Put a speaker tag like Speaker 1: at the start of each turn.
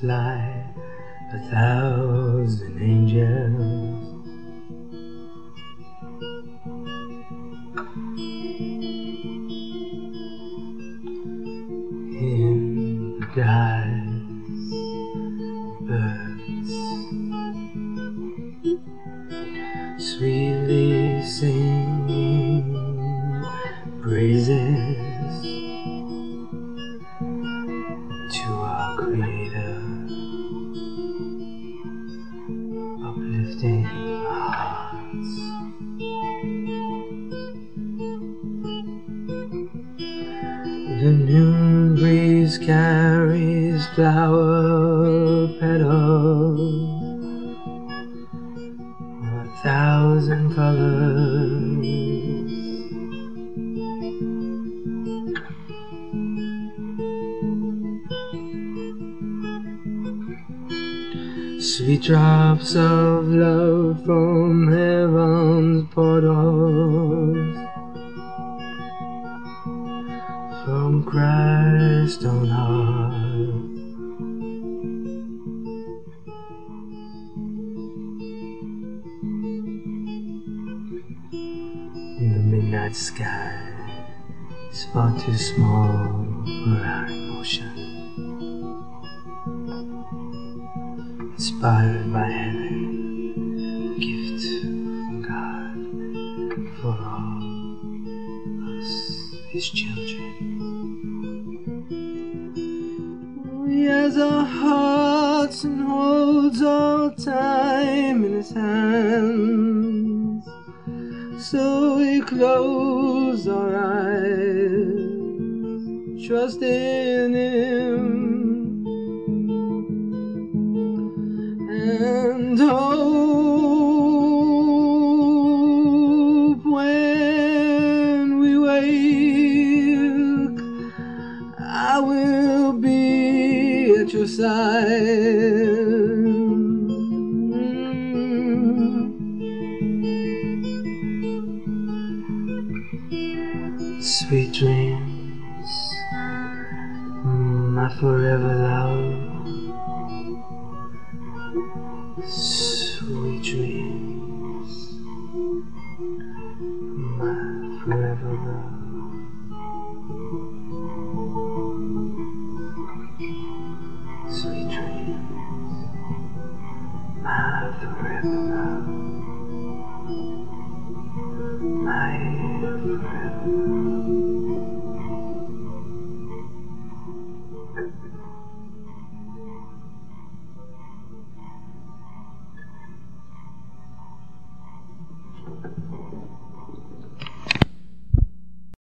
Speaker 1: fly a thousand angels. In the skies, birds sweetly singing praises The noon breeze carries flower petals, a thousand colors. Sweet drops of love from heaven's portals, Christ on high. In the midnight sky is far too small for our emotion. Inspired by heaven, His children. He has our hearts and holds all time in His hands. So we close our eyes, trust in Him, and hope I will be at your side. Sweet dreams, my forever love. Sweet dreams, my forever love.